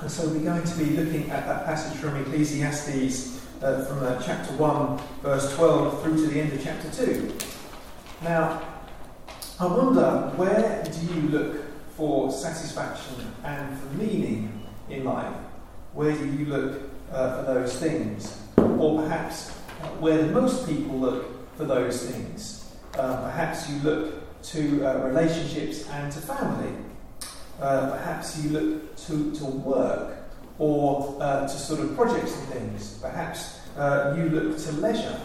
And so we're going to be looking at that passage from Ecclesiastes uh, from uh, chapter 1, verse 12, through to the end of chapter 2. Now, I wonder where do you look for satisfaction and for meaning in life? Where do you look uh, for those things? Or perhaps uh, where most people look for those things? Uh, perhaps you look to uh, relationships and to family. Uh, perhaps you look to, to work or uh, to sort of projects and things. Perhaps you look to leisure.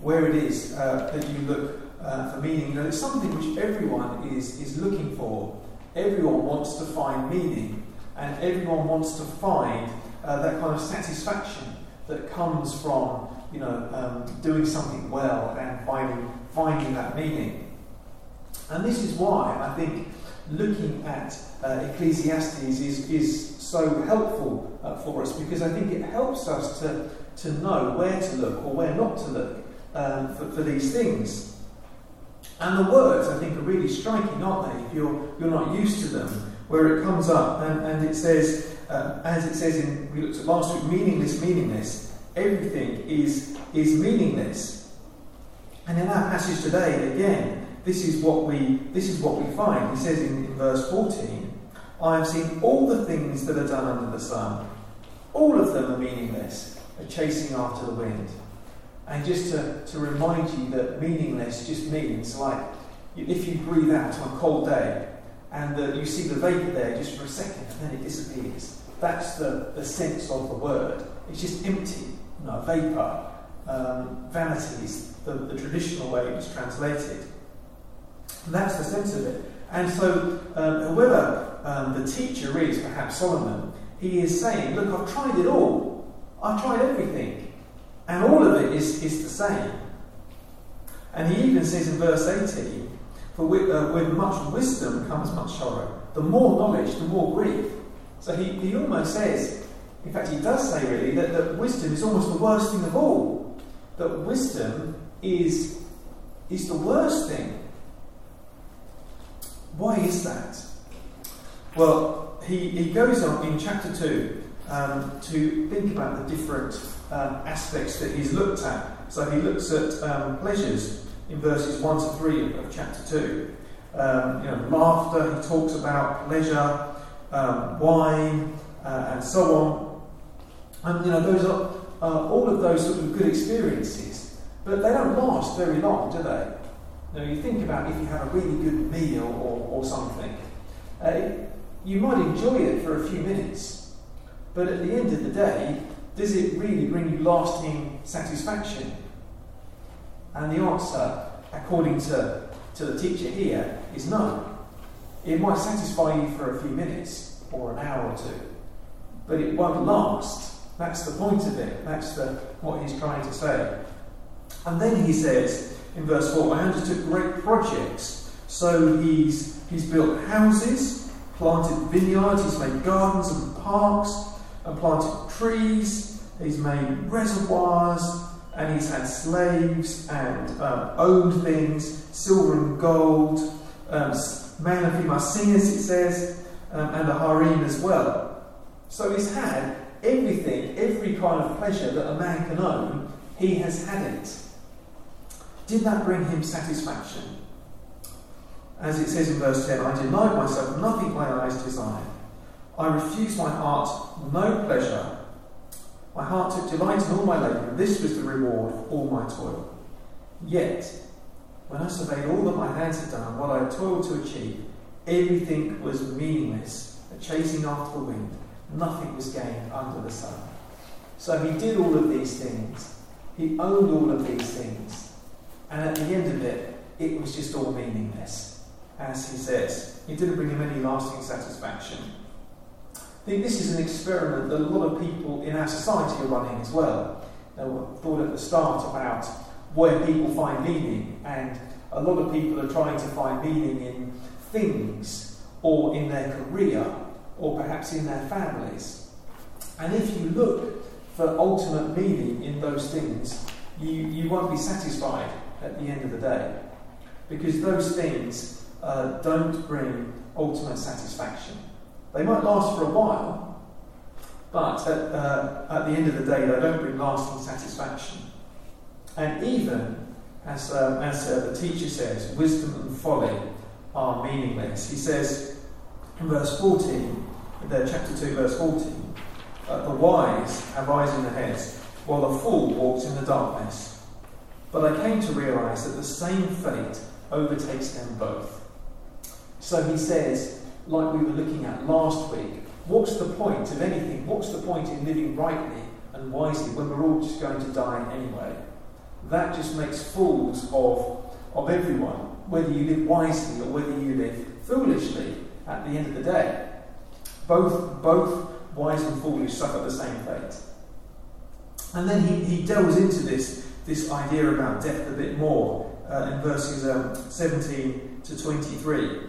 Where it is that you look uh, for meaning. You know, it's something which everyone is, is looking for. Everyone wants to find meaning, and everyone wants to find uh, that kind of satisfaction that comes from you know um, doing something well and finding finding that meaning. And this is why I think looking at uh, Ecclesiastes is, is so helpful uh, for us because I think it helps us to, to know where to look or where not to look um, for, for these things. And the words, I think, are really striking, aren't they, if you're, you're not used to them, where it comes up and, and it says, uh, as it says in, we looked at last week, meaningless, meaningless. Everything is, is meaningless. And in our passage today, again, this is what we, this is what we find. He says in, in verse 14, I have seen all the things that are done under the sun. All of them are meaningless, are chasing after the wind. And just to, to remind you that meaningless just means like if you breathe out on a cold day and the, you see the vapour there just for a second and then it disappears. That's the, the sense of the word. It's just empty, you know, vapour. Um, vanity is the, the traditional way it was translated. And that's the sense of it. And so, um, whoever um, the teacher is, perhaps Solomon, he is saying, Look, I've tried it all. I've tried everything. And all of it is, is the same. And he even says in verse 18, For with, uh, with much wisdom comes much sorrow. The more knowledge, the more grief. So he, he almost says, in fact, he does say really, that, that wisdom is almost the worst thing of all. That wisdom is, is the worst thing. Why is that? Well, he, he goes on in chapter 2 um, to think about the different um, aspects that he's looked at. So he looks at um, pleasures in verses 1 to 3 of, chapter 2. Um, you know, laughter, he talks about pleasure, um, wine, uh, and so on. And you know, those are uh, all of those sort of good experiences, but they don't last very long, do they? Know, you think about if you have a really good meal or, or something, uh, you might enjoy it for a few minutes, but at the end of the day, does it really bring you lasting satisfaction? And the answer, according to, to the teacher here, is no. It might satisfy you for a few minutes or an hour or two, but it won't last. That's the point of it. That's the, what he's trying to say. And then he says in verse 4 I undertook great projects. So he's, he's built houses, planted vineyards, he's made gardens and parks, and planted trees, he's made reservoirs, and he's had slaves and um, owned things, silver and gold, um, male and female singers, it says, um, and a harem as well. So he's had everything, every kind of pleasure that a man can own, he has had it. Did that bring him satisfaction? As it says in verse 10, I denied myself nothing my eyes desired. I refused my heart no pleasure. My heart took delight in all my labour, and this was the reward of all my toil. Yet, when I surveyed all that my hands had done, what I had toiled to achieve, everything was meaningless, a chasing after the wind. Nothing was gained under the sun. So he did all of these things. He owned all of these things. And at the end of it, it was just all meaningless. As he says, it didn't bring him any lasting satisfaction. I think this is an experiment that a lot of people in our society are running as well. Now, I thought at the start about where people find meaning, and a lot of people are trying to find meaning in things, or in their career, or perhaps in their families. And if you look for ultimate meaning in those things, you, you won't be satisfied at the end of the day. Because those things uh, don't bring ultimate satisfaction. They might last for a while, but at, uh, at the end of the day, they don't bring lasting satisfaction. And even, as, uh, as uh, the teacher says, wisdom and folly are meaningless. He says in verse 14, there, chapter 2, verse 14, uh, the wise have eyes in their heads, while the fool walks in the darkness. But I came to realize that the same fate overtakes them both. So he says, like we were looking at last week, what's the point of anything? What's the point in living rightly and wisely when we're all just going to die anyway? That just makes fools of, of everyone, whether you live wisely or whether you live foolishly at the end of the day. Both, both wise and foolish suffer the same fate. And then he, he delves into this, this idea about death a bit more uh, in verses um, 17 to 23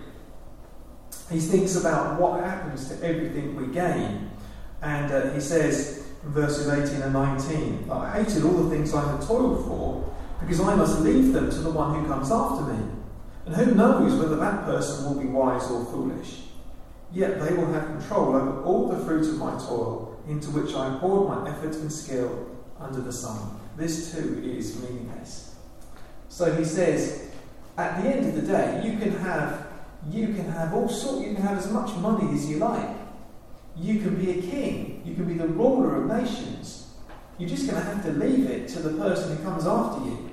he thinks about what happens to everything we gain. And uh, he says in verses 18 and 19, I hated all the things I had toiled for, because I must leave them to the one who comes after me. And who knows whether that person will be wise or foolish? Yet they will have control over all the fruit of my toil, into which I poured my effort and skill under the sun. This too is meaningless. So he says, at the end of the day, you can have you can have all sorts, you can have as much money as you like. You can be a king. You can be the ruler of nations. You're just going to have to leave it to the person who comes after you.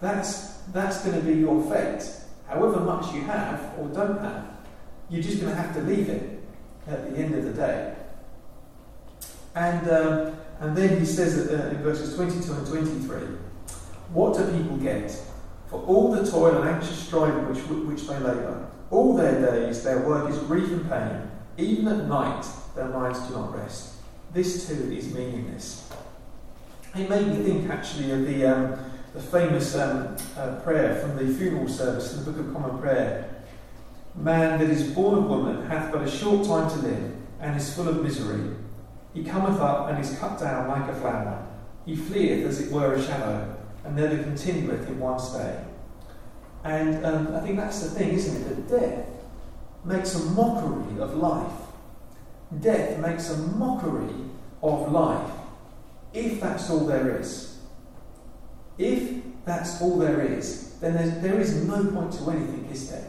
That's, that's going to be your fate. However much you have or don't have, you're just going to have to leave it at the end of the day. And, um, and then he says uh, in verses 22 and 23 What do people get for all the toil and anxious striving which, which they labour? All their days, their work is grief and pain. Even at night, their minds do not rest. This too is meaningless. It made me think actually of the, um, the famous um, uh, prayer from the funeral service in the Book of Common Prayer. Man that is born of woman hath but a short time to live, and is full of misery. He cometh up and is cut down like a flower. He fleeth as it were a shadow, and never continueth in one stay. And um, I think that's the thing, isn't it? That death makes a mockery of life. Death makes a mockery of life if that's all there is. If that's all there is, then there is no point to anything, is there?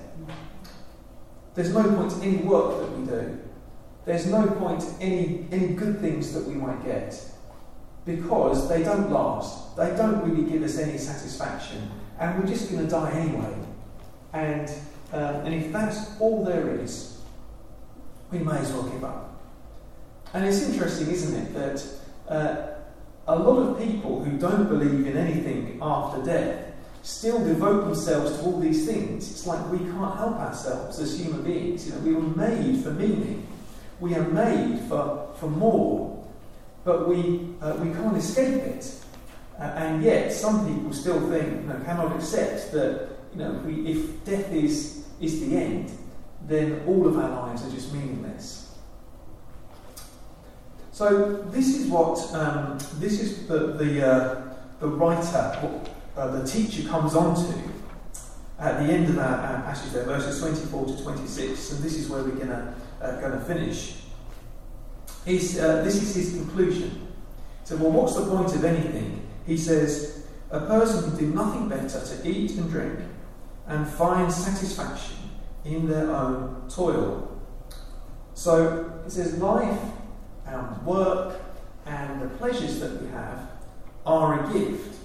There's no point to any work that we do. There's no point any, any good things that we might get because they don't last. They don't really give us any satisfaction and we're just going to die anyway. And, uh, and if that's all there is, we may as well give up. And it's interesting, isn't it, that uh, a lot of people who don't believe in anything after death still devote themselves to all these things. It's like we can't help ourselves as human beings. You know, we were made for meaning. We are made for, for more, but we, uh, we can't escape it. Uh, and yet, some people still think, you know, cannot accept that, you know, if, we, if death is, is the end, then all of our lives are just meaningless. So this is what um, this is the the, uh, the writer, uh, the teacher comes on to at the end of our, our passage there, verses 24 to 26, and this is where we're gonna uh, gonna finish. Is uh, this is his conclusion? So, well, what's the point of anything he says, A person can do nothing better to eat and drink and find satisfaction in their own toil. So he says, life and work and the pleasures that we have are a gift.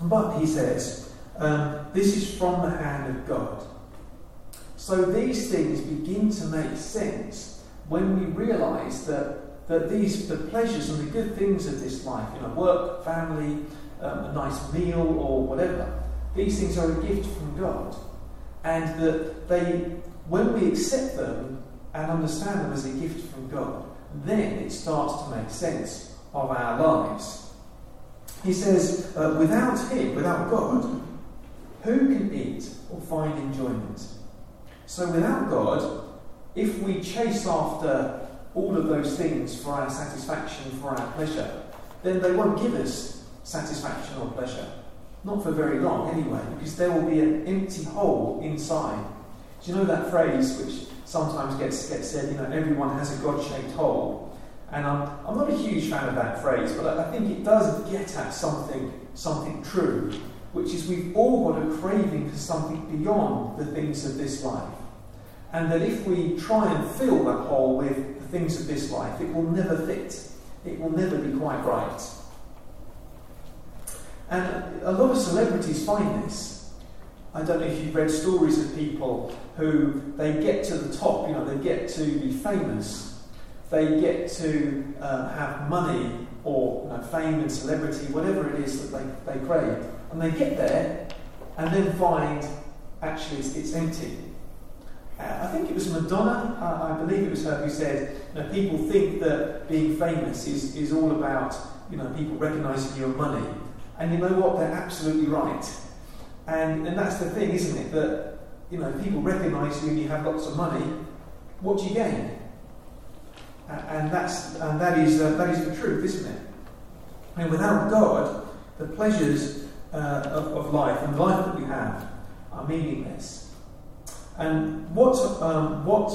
But he says, um, this is from the hand of God. So these things begin to make sense when we realize that that these the pleasures and the good things of this life, you know, work, family, um, a nice meal, or whatever, these things are a gift from God, and that they, when we accept them and understand them as a gift from God, then it starts to make sense of our lives. He says, uh, without Him, without God, who can eat or find enjoyment? So, without God, if we chase after all of those things for our satisfaction, for our pleasure, then they won't give us satisfaction or pleasure. Not for very long, anyway, because there will be an empty hole inside. Do you know that phrase which sometimes gets, gets said, you know, everyone has a God shaped hole. And I'm, I'm not a huge fan of that phrase, but I think it does get at something, something true, which is we've all got a craving for something beyond the things of this life. And that if we try and fill that hole with the things of this life, it will never fit. It will never be quite right. And a lot of celebrities find this. I don't know if you've read stories of people who they get to the top, you know, they get to be famous, they get to uh, have money or fame and celebrity, whatever it is that they, they crave, and they get there and then find actually it's, it's empty. Uh, I think it was Madonna, uh, I believe it was her who said, you know, people think that being famous is, is all about you know, people recognising your money. And you know what? They're absolutely right. And, and that's the thing, isn't it? That you know, people recognise you and you have lots of money. What do you gain? And that's and that is uh, that is the truth, isn't it? And without God, the pleasures uh, of, of life and the life that we have are meaningless. And what um, what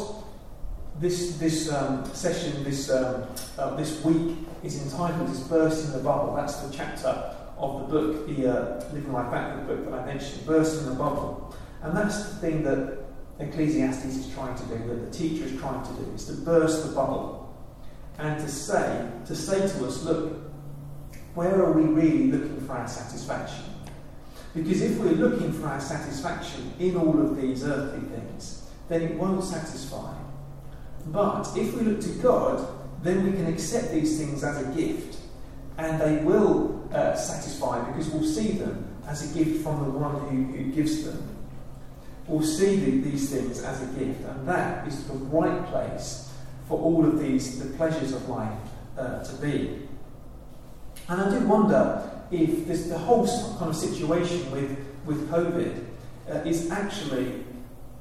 this this um, session this um, uh, this week is entitled is bursting the bubble. That's the chapter of the book, the uh, Living Life Backward book that I mentioned, bursting the bubble. And that's the thing that Ecclesiastes is trying to do, that the teacher is trying to do, is to burst the bubble and to say, to say to us, look, where are we really looking for our satisfaction? Because if we're looking for our satisfaction in all of these earthly things, then it won't satisfy. But if we look to God, then we can accept these things as a gift, and they will uh, satisfy because we'll see them as a gift from the one who, who gives them. We'll see the, these things as a gift, and that is the right place for all of these, the pleasures of life, uh, to be. And I do wonder if this, the whole kind of situation with, with COVID uh, is actually,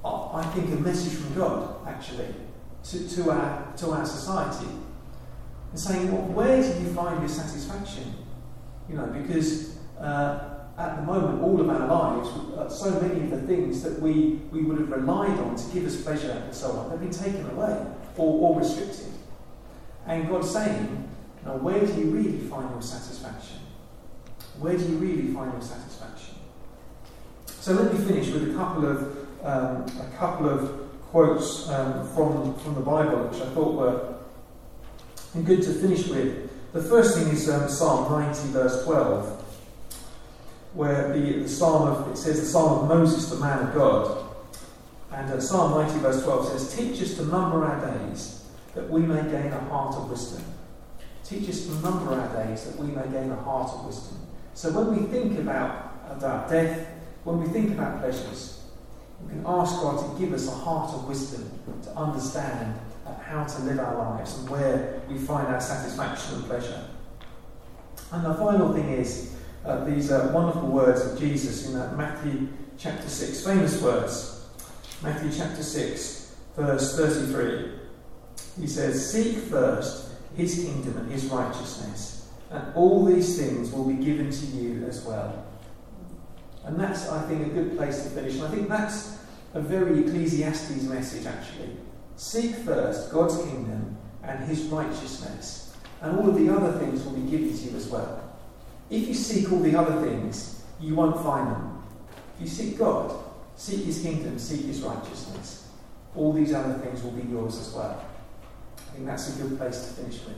uh, I think, a message from God, actually, to, to, our, to our society. And saying, well, where do you find your satisfaction? You know, because uh, at the moment, all of our lives, uh, so many of the things that we, we would have relied on to give us pleasure and so on, have been taken away or, or restricted. And God's saying, now, where do you really find your satisfaction? Where do you really find your satisfaction? So let me finish with a couple of um, a couple of quotes um, from from the Bible, which I thought were good to finish with. The first thing is um, Psalm 90, verse 12, where the, the Psalm of, it says the Psalm of Moses, the man of God. And uh, Psalm 90, verse 12 says, Teach us to number our days, that we may gain a heart of wisdom. Teach us to number our days, that we may gain a heart of wisdom. So when we think about, about death, when we think about pleasures, we can ask God to give us a heart of wisdom to understand how to live our lives and where we find our satisfaction and pleasure. And the final thing is uh, these uh, wonderful words of Jesus in uh, Matthew chapter 6, famous words. Matthew chapter 6, verse 33. He says, Seek first his kingdom and his righteousness, and all these things will be given to you as well. And that's, I think, a good place to finish. And I think that's a very Ecclesiastes message, actually. Seek first God's kingdom and his righteousness, and all of the other things will be given to you as well. If you seek all the other things, you won't find them. If you seek God, seek his kingdom, seek his righteousness, all these other things will be yours as well. I think that's a good place to finish with.